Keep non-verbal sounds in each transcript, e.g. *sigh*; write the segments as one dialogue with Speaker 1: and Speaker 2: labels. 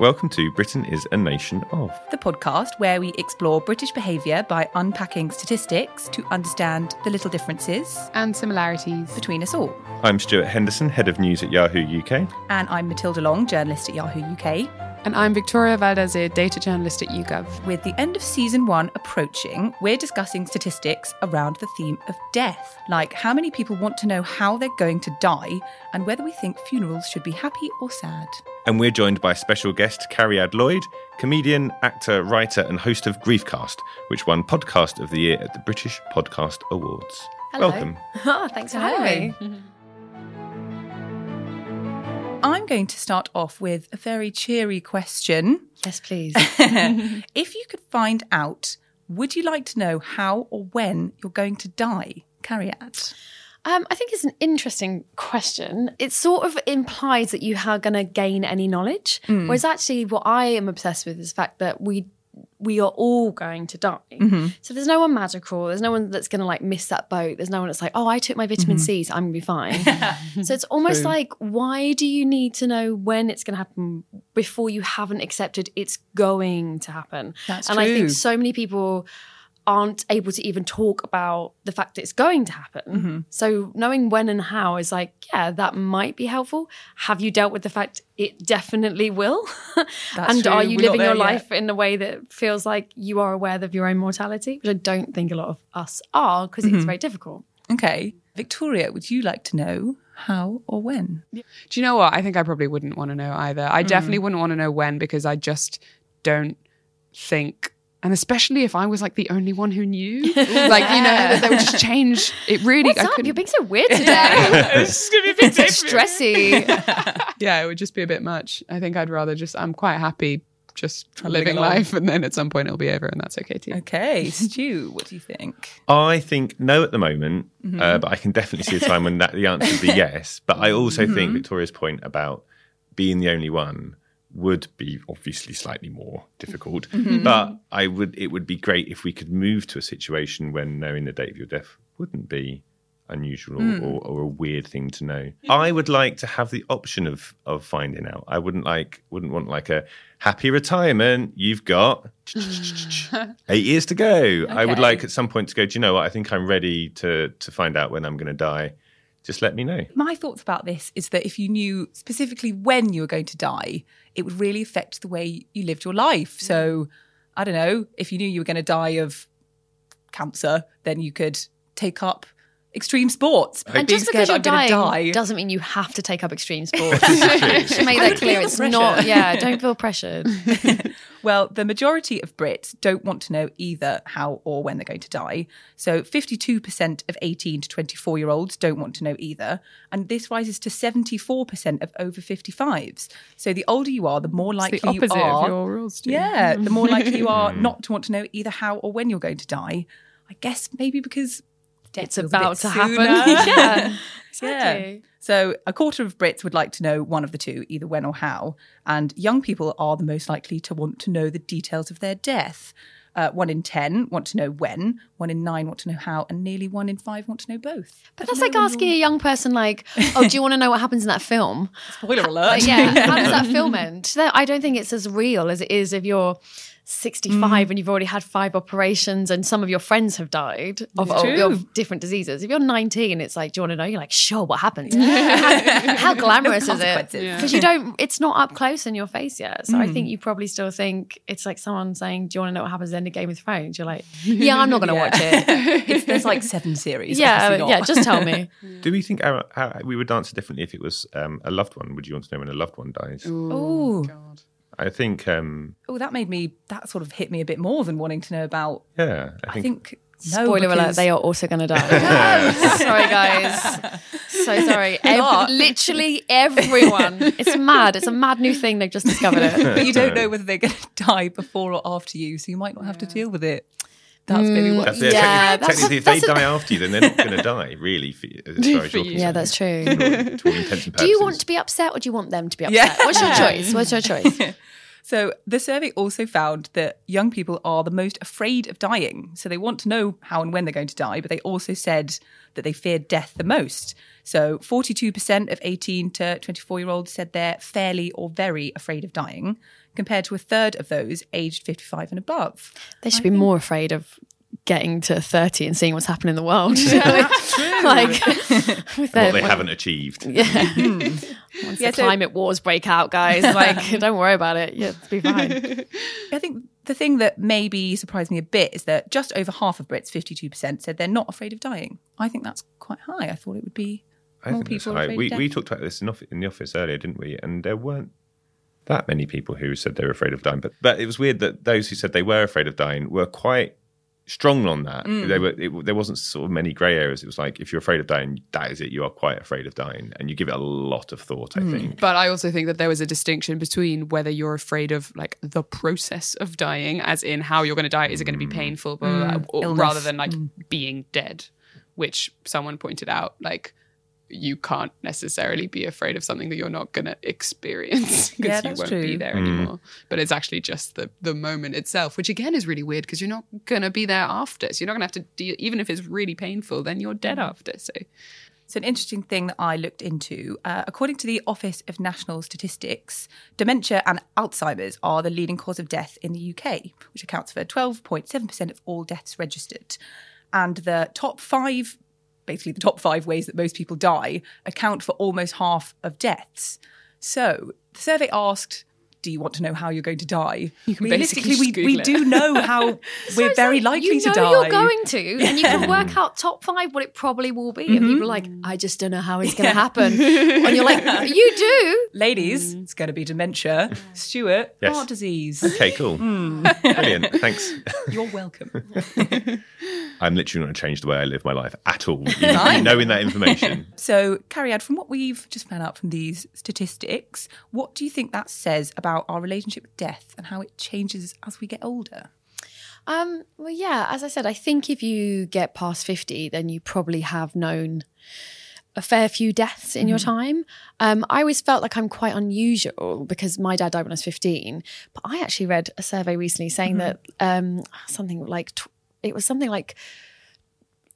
Speaker 1: Welcome to Britain is a Nation of.
Speaker 2: the podcast where we explore British behaviour by unpacking statistics to understand the little differences
Speaker 3: and similarities.
Speaker 2: between us all.
Speaker 1: I'm Stuart Henderson, Head of News at Yahoo UK.
Speaker 2: And I'm Matilda Long, journalist at Yahoo UK.
Speaker 3: And I'm Victoria Waldersee, data journalist at YouGov.
Speaker 2: With the end of season one approaching, we're discussing statistics around the theme of death, like how many people want to know how they're going to die and whether we think funerals should be happy or sad.
Speaker 1: And we're joined by special guest Cariad Lloyd, comedian, actor, writer, and host of Griefcast, which won Podcast of the Year at the British Podcast Awards. Welcome. *laughs*
Speaker 4: Oh, thanks for having me. *laughs*
Speaker 2: I'm going to start off with a very cheery question.
Speaker 4: Yes, please. *laughs*
Speaker 2: if you could find out, would you like to know how or when you're going to die? Cariad.
Speaker 4: Um, I think it's an interesting question. It sort of implies that you are going to gain any knowledge, mm. whereas actually, what I am obsessed with is the fact that we we are all going to die. Mm-hmm. So there's no one magical. There's no one that's going to like miss that boat. There's no one that's like, oh, I took my vitamin mm-hmm. C, so I'm going to be fine. *laughs* so it's almost like, why do you need to know when it's going to happen before you haven't accepted it's going to happen?
Speaker 2: That's
Speaker 4: and I think so many people aren't able to even talk about the fact that it's going to happen.
Speaker 2: Mm-hmm.
Speaker 4: So knowing when and how is like, yeah, that might be helpful. Have you dealt with the fact it definitely will? *laughs*
Speaker 2: That's
Speaker 4: and are you
Speaker 2: We're
Speaker 4: living your
Speaker 2: yet.
Speaker 4: life in a way that feels like you are aware of your own mortality? Which I don't think a lot of us are because
Speaker 2: Mm-hmm.
Speaker 4: it's very difficult.
Speaker 2: Okay. Victoria, would you like to know how or when?
Speaker 3: Do you know what? I think I probably wouldn't want to know either. I definitely wouldn't want to know when because I just don't think. And especially if I was like the only one who knew, *laughs* like you know, that they would just *laughs* change. It really,
Speaker 4: What's
Speaker 3: I
Speaker 4: up?
Speaker 3: couldn't.
Speaker 4: You're being so weird today. *laughs*
Speaker 3: it's gonna be a bit
Speaker 4: Stressy.
Speaker 3: yeah, it would just be a bit much. I think I'd rather just. I'm quite happy just
Speaker 2: Trundling
Speaker 3: living life, and then at some point it'll be over, and that's okay too.
Speaker 2: Okay. Stu, what do you think?
Speaker 1: I think no at the moment, uh, but I can definitely see a time when that the answer would be yes. But I also think Victoria's point about being the only one would be obviously slightly more difficult. Mm-hmm. Mm-hmm. But I would it would be great if we could move to a situation when knowing the date of your death wouldn't be unusual mm. or, or a weird thing to know. I would like to have the option of of finding out. I wouldn't like wouldn't want like a happy retirement. You've got *laughs* eight years to go. I would like at some point to go. Do you know what? I think I'm ready to to find out when I'm going to die. Just let me know.
Speaker 2: My thoughts about this is that if you knew specifically when you were going to die, it would really affect the way you lived your life. So, I don't know, if you knew you were going to die of cancer, then you could take up extreme sports.
Speaker 4: And just because you're
Speaker 2: I'm gonna
Speaker 4: dying
Speaker 2: die.
Speaker 4: doesn't mean you have to take up extreme *laughs* sports. Should *laughs* make that clear. It's
Speaker 2: the
Speaker 4: not. Yeah, don't feel pressured. *laughs*
Speaker 2: Well, the majority of Brits don't want to know either how or when they're going to die. So 52% of 18 to 24 year olds don't want to know either. And this rises to 74% of over 55s. So the older you are, the more
Speaker 3: It's
Speaker 2: likely
Speaker 3: the opposite
Speaker 2: you are.
Speaker 3: of your rules,
Speaker 2: yeah, the more likely you are not to want to know either how or when you're going to die. I guess maybe because death
Speaker 4: It's
Speaker 2: feels a bit
Speaker 4: about to happen.
Speaker 2: sooner. *laughs*
Speaker 4: yeah,
Speaker 2: Yeah.
Speaker 4: exactly.
Speaker 2: So a quarter of Brits would like to know one of the two, either when or how. And young people are the most likely to want to know the details of their death. Uh, one in 10 want to know when, one in nine want to know how, and nearly one in five want to know both.
Speaker 4: But that's like asking a young person, like, "Oh, do you want to know what happens in that film?"
Speaker 2: Spoiler alert.
Speaker 4: Like, yeah, how does *laughs* that film end? I don't think it's as real as it is if you're 65 and you've already had five operations and some of your friends have died of,
Speaker 2: It's
Speaker 4: of, of different diseases. If you're 19, it's like, do you want to know? You're like, sure, what happens? how, how glamorous is it?
Speaker 2: consequences.
Speaker 4: Because you don't, it's not up close in your face yet. So I think you probably still think it's like someone saying, do you want to know what happens at the end of Game of Thrones? You're like, *laughs* yeah, I'm not going to watch it. *laughs*
Speaker 2: It's, there's like seven series.
Speaker 4: yeah,
Speaker 2: not.
Speaker 4: yeah, just tell me. *laughs*
Speaker 1: Do we think our, how, we would answer differently if it was um, a loved one? Would you want to know when a loved one dies?
Speaker 2: Oh,
Speaker 1: I think, um,
Speaker 2: oh, that made me. That sort of hit me a bit more than wanting to know about.
Speaker 1: yeah, I
Speaker 2: I
Speaker 1: think,
Speaker 2: think No,
Speaker 4: Spoiler alert, they are also going to die. *laughs* *laughs* sorry, guys. So sorry. *laughs* Ev- literally everyone. It's mad. It's a mad new thing. They've just discovered it.
Speaker 2: but you don't know whether they're going to die before or after you, so you might not have to deal with it. That's maybe what.
Speaker 1: That's it.
Speaker 4: Yeah,
Speaker 1: technically,
Speaker 4: that's-
Speaker 1: technically if they die after you, then they're not going *laughs* to die, really, for, as far as you're
Speaker 3: For you.
Speaker 4: Yeah, that's true.
Speaker 1: To all intents and *laughs*
Speaker 4: Do you want to be upset or do you want them to be upset?
Speaker 2: Yeah.
Speaker 4: What's your *laughs* choice? What's your choice?
Speaker 2: So the survey also found that young people are the most afraid of dying. So they want to know how and when they're going to die, but they also said that they fear death the most. So 42% of 18 to 24 year olds said they're fairly or very afraid of dying, compared to a third of those aged 55 and above.
Speaker 4: They should be more afraid of getting to 30 and seeing what's happening in the world. *laughs* like, *laughs* with
Speaker 1: what
Speaker 4: their-
Speaker 1: they haven't achieved. *laughs*
Speaker 4: once
Speaker 2: Yeah,
Speaker 4: the
Speaker 2: so-
Speaker 4: climate wars break out, guys, like, don't worry about it. Yeah, it'll be fine.
Speaker 2: I think the thing that maybe surprised me a bit is that just over half of Brits, 52%, said they're not afraid of dying. I think that's quite high. I thought it would be
Speaker 1: I
Speaker 2: more
Speaker 1: think
Speaker 2: people
Speaker 1: high.
Speaker 2: afraid
Speaker 1: We,
Speaker 2: of
Speaker 1: we talked about this in, off- in the office earlier, didn't we? And there weren't that many people who said they were afraid of dying. But, but it was weird that those who said they were afraid of dying were quite strong on that.
Speaker 2: Mm.
Speaker 1: They were. It, there wasn't sort of many grey areas. It was like if you're afraid of dying, that is it. You are quite afraid of dying, and you give it a lot of thought.
Speaker 2: Mm.
Speaker 1: I think.
Speaker 3: But I also think that there was a distinction between whether you're afraid of like the process of dying, as in how you're going to die, is it going to be painful, blah, blah, blah, or, rather than like being dead, which someone pointed out, like you can't necessarily be afraid of something that you're not going to experience *laughs* because
Speaker 2: Yeah,
Speaker 3: you won't
Speaker 2: true.
Speaker 3: be there anymore. But it's actually just the the moment itself, which again is really weird because you're not going to be there after. So you're not going to have to deal, even if it's really painful, then you're dead after. So
Speaker 2: it's an interesting thing that I looked into, uh, according to the Office of National Statistics, dementia and Alzheimer's are the leading cause of death in the UK, which accounts for 12.7% of all deaths registered. And the top five, basically the top five ways that most people die, account for almost half of deaths. So, the survey asked, do you want to know how you're going to die?
Speaker 3: You can
Speaker 2: Realistically,
Speaker 3: basically
Speaker 2: we, we
Speaker 3: Google
Speaker 2: do know how *laughs* we're
Speaker 4: it's
Speaker 2: very
Speaker 4: like,
Speaker 2: likely
Speaker 4: you
Speaker 2: to die.
Speaker 4: you're going to, and you can work out top five what it probably will be. And people are like,
Speaker 2: Mm-hmm.
Speaker 4: I just don't know how it's going to happen. *laughs* and you're like, you do.
Speaker 2: Ladies, it's going to be dementia. Stuart,
Speaker 1: Yes.
Speaker 2: heart disease.
Speaker 1: Okay, cool,
Speaker 2: Hmm.
Speaker 1: brilliant. Thanks. *laughs*
Speaker 2: You're welcome.
Speaker 1: I'm literally not going to change the way I live my life at all. You, knowing that information.
Speaker 2: So, Cariad, from what we've just found out from these statistics, what do you think that says about our relationship with death and how it changes as we get older?
Speaker 4: Um, well, yeah, as I said, I think if you get past 50, then you probably have known a fair few deaths in your time. Um, I always felt like I'm quite unusual because my dad died when I was 15. But I actually read a survey recently saying that um, something like, tw- it was something like,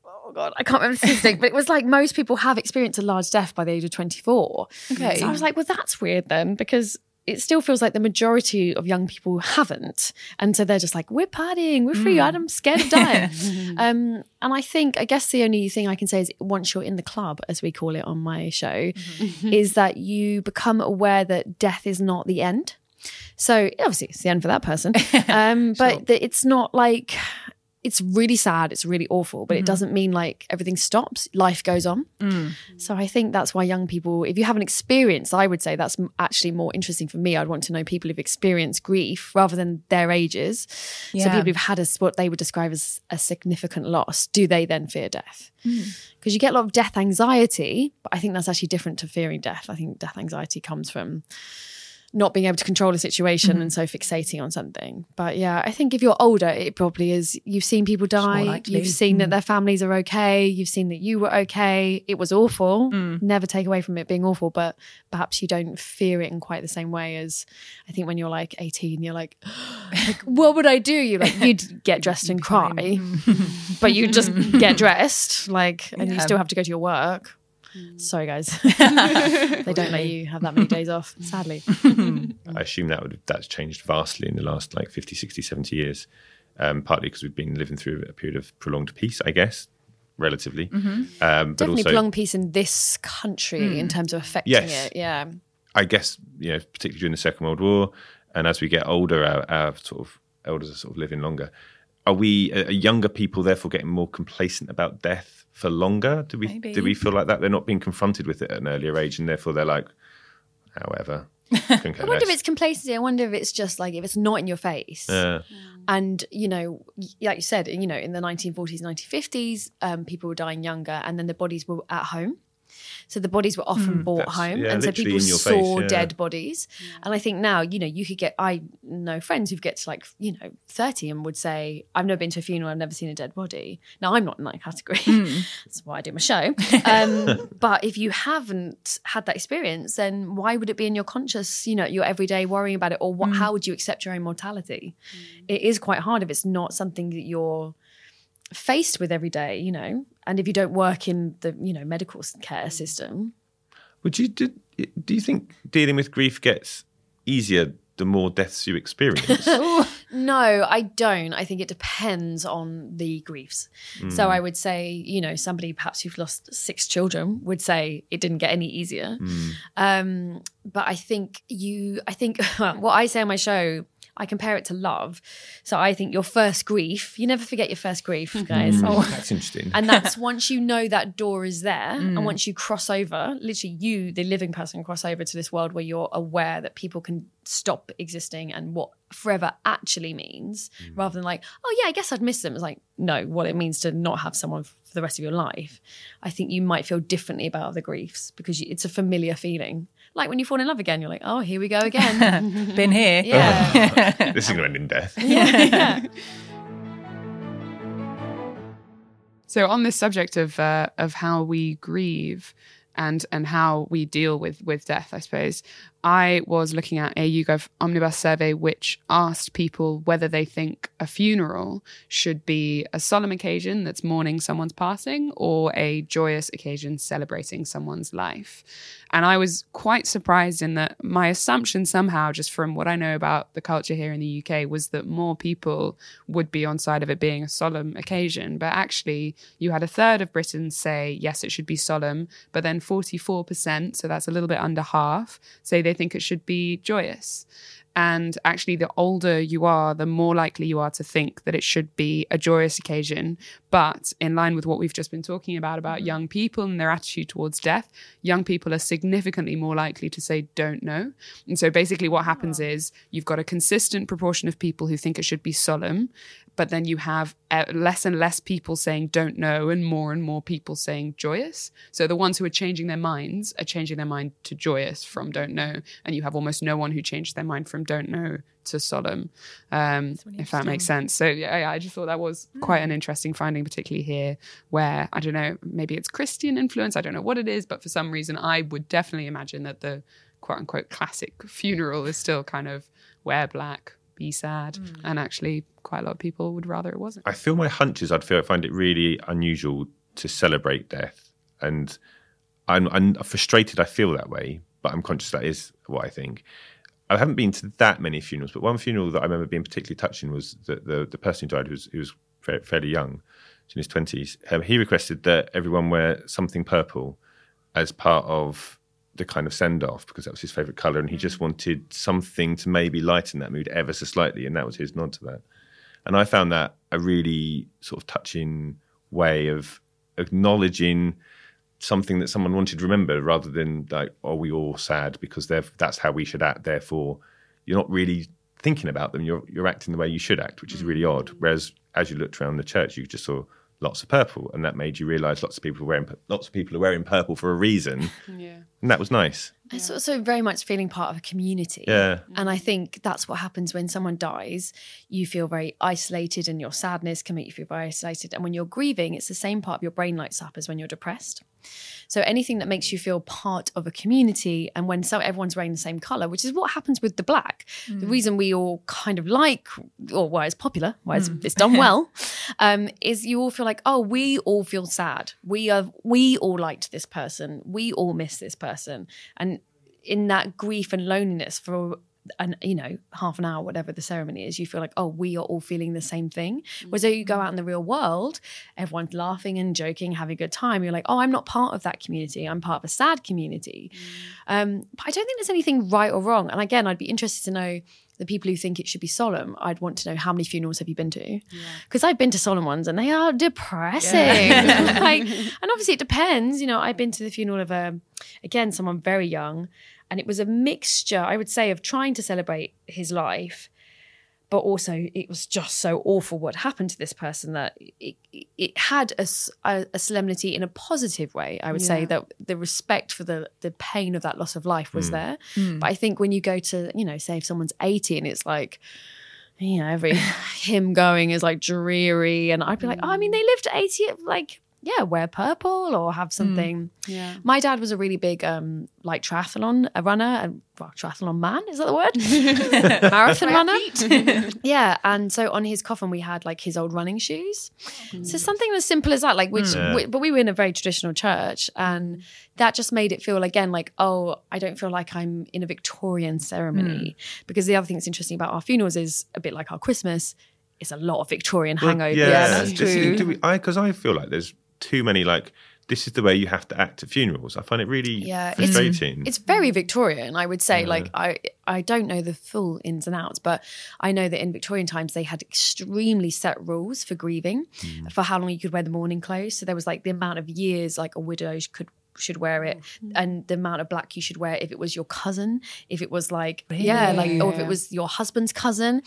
Speaker 4: oh God, I can't remember the statistic, but it was like most people have experienced a large death by the age of 24.
Speaker 2: Okay.
Speaker 4: So I was like, well, that's weird then because it still feels like the majority of young people haven't. And so they're just like, we're partying, we're free, I'm scared of dying. *laughs* um, and I think, I guess the only thing I can say is once you're in the club, as we call it on my show, is that you become aware that death is not the end. So obviously it's the end for that person. *laughs* Um, but that it's not like it's really sad, it's really awful, but it mm-hmm. doesn't mean like everything stops. Life goes on. Mm. So I think that's why young people, if you have an experience, I would say that's actually more interesting for me. I'd want to know people who've experienced grief rather than their ages. So people who've had a, what they would describe as a significant loss, do they then fear death? Mm. Because you get a lot of death anxiety, but I think that's actually different to fearing death. I think death anxiety comes from not being able to control a situation and so fixating on something. But yeah, I think if you're older, it probably is. You've seen people die. You've seen that their families are okay. You've seen that you were okay. It was awful. Never take away from it being awful, but perhaps you don't fear it in quite the same way as I think when you're like 18, you're like, *gasps* like what would I do? You like you'd get *laughs* dressed and cry, *laughs* but you just *laughs* get dressed, like, and you still have to go to your work. Sorry, guys. *laughs* they don't let you have that many days off, *laughs* sadly. *laughs*
Speaker 1: I assume that would that's changed vastly in the last like 50, 60, 70 years. Um, partly because we've been living through a period of prolonged peace, I guess, relatively. Um, but
Speaker 4: Definitely
Speaker 1: also,
Speaker 4: prolonged peace in this country in terms of affecting
Speaker 1: Yes.
Speaker 4: it. Yeah.
Speaker 1: I guess, you know, particularly during the Second World War, and as we get older, our, our sort of elders are sort of living longer. Are we, are younger people therefore getting more complacent about death for longer? Do we,
Speaker 2: Maybe.
Speaker 1: do we feel like that they're not being confronted with it at an earlier age, and therefore they're like, however, *laughs*
Speaker 4: I wonder if it's complacency. I wonder if it's just like if it's not in your face.
Speaker 1: Yeah.
Speaker 4: And you know, like you said, you know, in the 1940s, 1950s, um, people were dying younger, and then the bodies were at home. So the bodies were often hmm. brought
Speaker 1: That's-
Speaker 4: home,
Speaker 1: yeah,
Speaker 4: and so people saw
Speaker 1: face, yeah.
Speaker 4: dead bodies. Hmm. And I think now, you know, you could get. I know friends who've get to like you know 30 and would say, "I've never been to a funeral. I've never seen a dead body." Now I'm not in that category. Hmm. *laughs* That's why I do my show. Um, *laughs* but if you haven't had that experience, then why would it be in your conscious, you know, your everyday worrying about it, or what, how would you accept your own mortality? It is quite hard if it's not something that you're faced with every day, you know. And if you don't work in the, you know, medical care system,
Speaker 1: Would you do, do you think dealing with grief gets easier the more deaths you experience? *laughs*
Speaker 4: No, I don't. I think it depends on the griefs. So I would say, you know, somebody perhaps who've lost six children would say it didn't get any easier. Um, but I think you, I think *laughs* what I say on my show, I compare it to love. So I think your first grief, you never forget your first grief, mm-hmm. guys. Mm-hmm. Oh.
Speaker 1: That's interesting.
Speaker 4: And that's *laughs* once you know that door is there, and mm. once you cross over, literally you, the living person, cross over to this world where you're aware that people can stop existing and what forever actually means, mm. rather than like, oh yeah, I guess I'd miss them. It's like, no, what it means to not have someone for the rest of your life. I think you might feel differently about other griefs because it's a familiar feeling. Like when you fall in love again, you're like, oh, here we go again. *laughs*
Speaker 2: Been here.
Speaker 4: yeah. *laughs* *laughs*
Speaker 1: this is going to end in death.
Speaker 3: So on this subject of uh, of how we grieve and and how we deal with with death, I suppose I was looking at a YouGov omnibus survey which asked people whether they think a funeral should be a solemn occasion that's mourning someone's passing or a joyous occasion celebrating someone's life. And I was quite surprised in that my assumption somehow, just from what I know about the culture here in the UK, was that more people would be on side of it being a solemn occasion. But actually, you had a third of Britons say, yes, it should be solemn. But then 44%, so that's a little bit under half, say they think it should be joyous. And actually, the older you are, the more likely you are to think that it should be a joyous occasion. But in line with what we've just been talking about, about mm-hmm. young people and their attitude towards death, young people are significantly more likely to say don't know. And so basically, what happens ah. is you've got a consistent proportion of people who think it should be solemn, but then you have uh, less and less people saying don't know and more and more people saying joyous. So the ones who are changing their minds are changing their mind to joyous from don't know. And you have almost no one who changed their mind from don't know to solemn, um, if that makes sense. So yeah, yeah, I just thought that was quite an interesting finding, particularly here where, I don't know, maybe it's Christian influence. I don't know what it is, but for some reason, I would definitely imagine that the quote unquote classic funeral is still kind of wear black, be sad. And actually, quite a lot of people would rather it wasn't.
Speaker 1: I feel my hunches. I'd feel I find it really unusual to celebrate death, and I'm, I'm frustrated. I feel that way, but I'm conscious that is what I think. I haven't been to that many funerals, but one funeral that I remember being particularly touching was the the, the person who died, who was, who was fairly young, in his twenties. Um, he requested that everyone wear something purple as part of the kind of send off because that was his favourite colour, and he just mm. wanted something to maybe lighten that mood ever so slightly, and that was his nod to that. And I found that a really sort of touching way of acknowledging something that someone wanted to remember rather than like, are we all sad because that's how we should act. Therefore, you're not really thinking about them. You're, you're acting the way you should act, which is mm. really odd. Whereas as you looked around the church, you just saw lots of purple and that made you realize lots of people are wearing, lots of people are wearing purple for a reason. *laughs*
Speaker 3: Yeah.
Speaker 1: And that was nice.
Speaker 4: It's also very much feeling part of a community.
Speaker 1: Yeah.
Speaker 4: And I think that's what happens when someone dies. You feel very isolated, and your sadness can make you feel very isolated. And when you're grieving, it's the same part of your brain lights up as when you're depressed. So anything that makes you feel part of a community, and when so everyone's wearing the same color, which is what happens with the black. The reason we all kind of like, or why it's popular, why it's, it's done well, *laughs* um, is you all feel like, oh, we all feel sad. We are, we all liked this person. We all miss this person, and in that grief and loneliness for an you know half an hour whatever the ceremony is you feel like oh we are all feeling the same thing. Whereas though you go out in the real world everyone's laughing and joking having a good time. You're like oh i'm not part of that community. I'm part of a sad community. Um, but i don't think there's anything right or wrong. And again i'd be interested to know the people who think it should be solemn. I'd want to know how many funerals have you been to? Because i've been to solemn ones and they are depressing. *laughs* Like and obviously it depends. You know i've been to the funeral of a again someone very young And it was a mixture, I would say, of trying to celebrate his life, but also it was just so awful what happened to this person that it, it had a solemnity in a positive way. I would say that the respect for the the pain of that loss of life was hmm. there. Hmm. But I think when you go to, you know, say if someone's 80 and it's like, you know, every *laughs* him going is like dreary. And I'd be like, oh, I mean, hmm. they lived to 80, like, yeah, wear purple or have hmm. something.
Speaker 3: Yeah.
Speaker 4: My dad was a really big, um, like triathlon a runner and well, triathlon man, is that the word? *laughs* Marathon runner. *laughs* yeah. And so on his coffin, we had like his old running shoes. Oh, so something as simple as that, like, which, hmm. we, but we were in a very traditional church and hmm. that just made it feel again like, oh, I don't feel like I'm in a Victorian ceremony. Because the other thing that's interesting about our funerals is a bit like our Christmas. It's a lot of Victorian hangover.
Speaker 1: Yeah,
Speaker 4: that's
Speaker 1: This is-
Speaker 4: true.
Speaker 1: do I because I feel like there's too many like this is the way you have to act at funerals. I find it really
Speaker 4: Yeah, it's-
Speaker 1: frustrating.
Speaker 4: It's very Victorian, I would say. Like I, I don't know the full ins and outs, but I know that in Victorian times they had extremely set rules for grieving, mm. for how long you could wear the mourning clothes. So there was like the amount of years like a widow could should wear it, and the amount of black you should wear if it was your cousin, if it was like yeah, like or if it was your husband's cousin,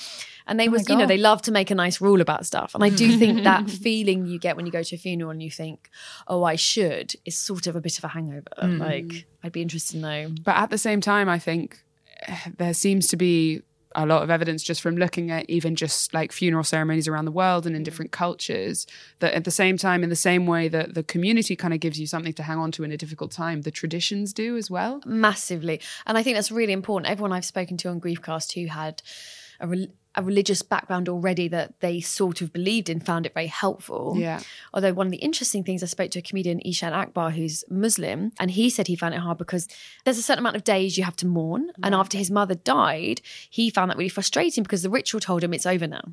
Speaker 4: and they was you know they love to make a nice rule about stuff, and I do think that *laughs* feeling you get when you go to a funeral and you think oh I should is sort of a bit of a hangover. Like I'd be interested to know.
Speaker 3: But at the same time, I think eh, there seems to be a lot of evidence just from looking at even just like funeral ceremonies around the world and in mm. different cultures that at the same time, in the same way that the community kind of gives you something to hang on to in a difficult time, the traditions do as well.
Speaker 4: massively. And i think that's really important. Everyone i've spoken to on griefcast who had a, rel- a religious background already that they sort of believed in found it very helpful.
Speaker 3: Yeah.
Speaker 4: although one of the interesting things i spoke to a comedian ishan akbar who's muslim and he said he found it hard because there's a certain amount of days you have to mourn. And after his mother died he found that really frustrating because the ritual told him it's over now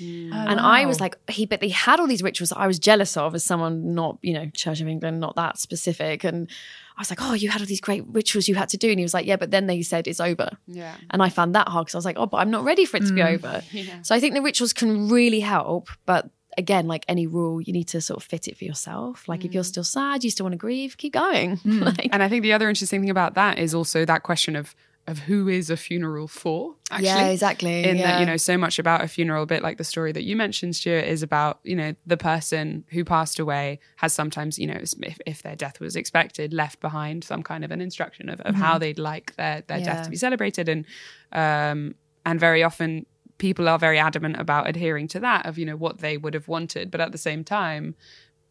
Speaker 4: and I was like, he, but they had all these rituals that I was jealous of as someone not, you know, Church of England, not that specific. And I was like, oh, you had all these great rituals you had to do. And he was like, yeah, but then they said it's over.
Speaker 3: Yeah.
Speaker 4: And I found that hard because I was like, oh, but I'm not ready for it to be mm. over. *laughs* Yeah. So I think the rituals can really help. But again, like any rule, you need to sort of fit it for yourself. Like if you're mm. still sad, you still want to grieve, keep going. *laughs* Mm. like,
Speaker 3: And I think the other interesting thing about that is also that question of of who is a funeral for. Actually.
Speaker 4: Yeah, exactly.
Speaker 3: In that you know, so much about a funeral, a bit like the story that you mentioned, Stuart, is about you know the person who passed away has sometimes you know if, if their death was expected, left behind some kind of an instruction of, of how they'd like their their death
Speaker 4: Mm-hmm.
Speaker 3: To be celebrated, and um and very often people are very adamant about adhering to that of you know what they would have wanted, but at the same time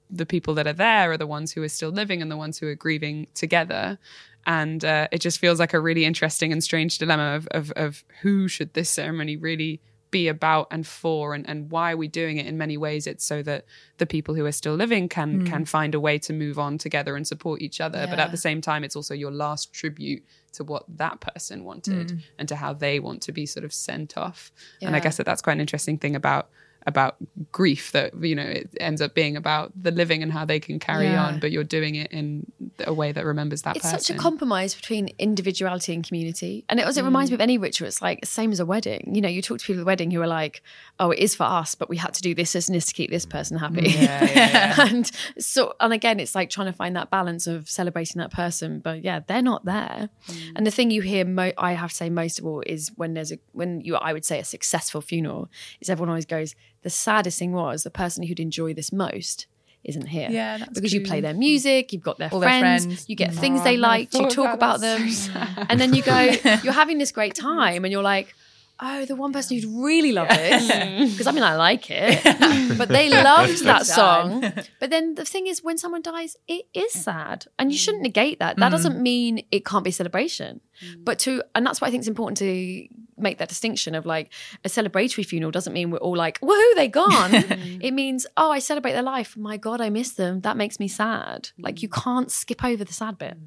Speaker 3: the people that are there are the ones who are still living and the ones who are grieving together. And uh, it just feels like a really interesting and strange dilemma of, of, of who should this ceremony really be about and for and, and why are we doing it in many ways? It's so that the people who are still living can can find a way to move on together and support each other. But at the same time it's also your last tribute to what that person wanted and to how they want to be sort of sent off. And i guess that that's quite an interesting thing about about grief that you know it ends up being about the living and how they can carry
Speaker 4: Yeah.
Speaker 3: on but you're doing it in a way that remembers that
Speaker 4: it's
Speaker 3: person
Speaker 4: such a compromise between individuality and community. And it also it reminds me of any ritual. It's like same as a wedding. You know, you talk to people at the wedding who are like, "Oh, it is for us, but we had to do this, this, and this to keep this person happy." Mm, *laughs* and so, and again, it's like trying to find that balance of celebrating that person, but yeah, they're not there. Mm. And the thing you hear, mo- I have to say, most of all, is when there's a when you, I would say, a successful funeral, is everyone always goes. The saddest thing was the person who'd enjoy this most isn't here.
Speaker 2: Yeah, that's
Speaker 4: because you play their music, you've got their,
Speaker 2: All their
Speaker 4: friends,
Speaker 2: friends.
Speaker 4: you get mm. things they oh, liked, you talk
Speaker 3: about
Speaker 4: them,
Speaker 3: So *laughs*
Speaker 4: and then you go, *laughs* you're having this great time, and you're like, oh, the one person who'd really love this, *laughs* because I mean, I like it, but they loved that song. But then the thing is, when someone dies, it is sad, and you mm. shouldn't negate that. That mm. doesn't mean it can't be a celebration, but to, and that's why I think it's important to make that distinction of like a celebratory funeral doesn't mean we're all like, woohoo, they gone. *laughs* *laughs* it means, oh, I celebrate their life. My God, I miss them. That makes me sad. Like you can't skip over the sad bit,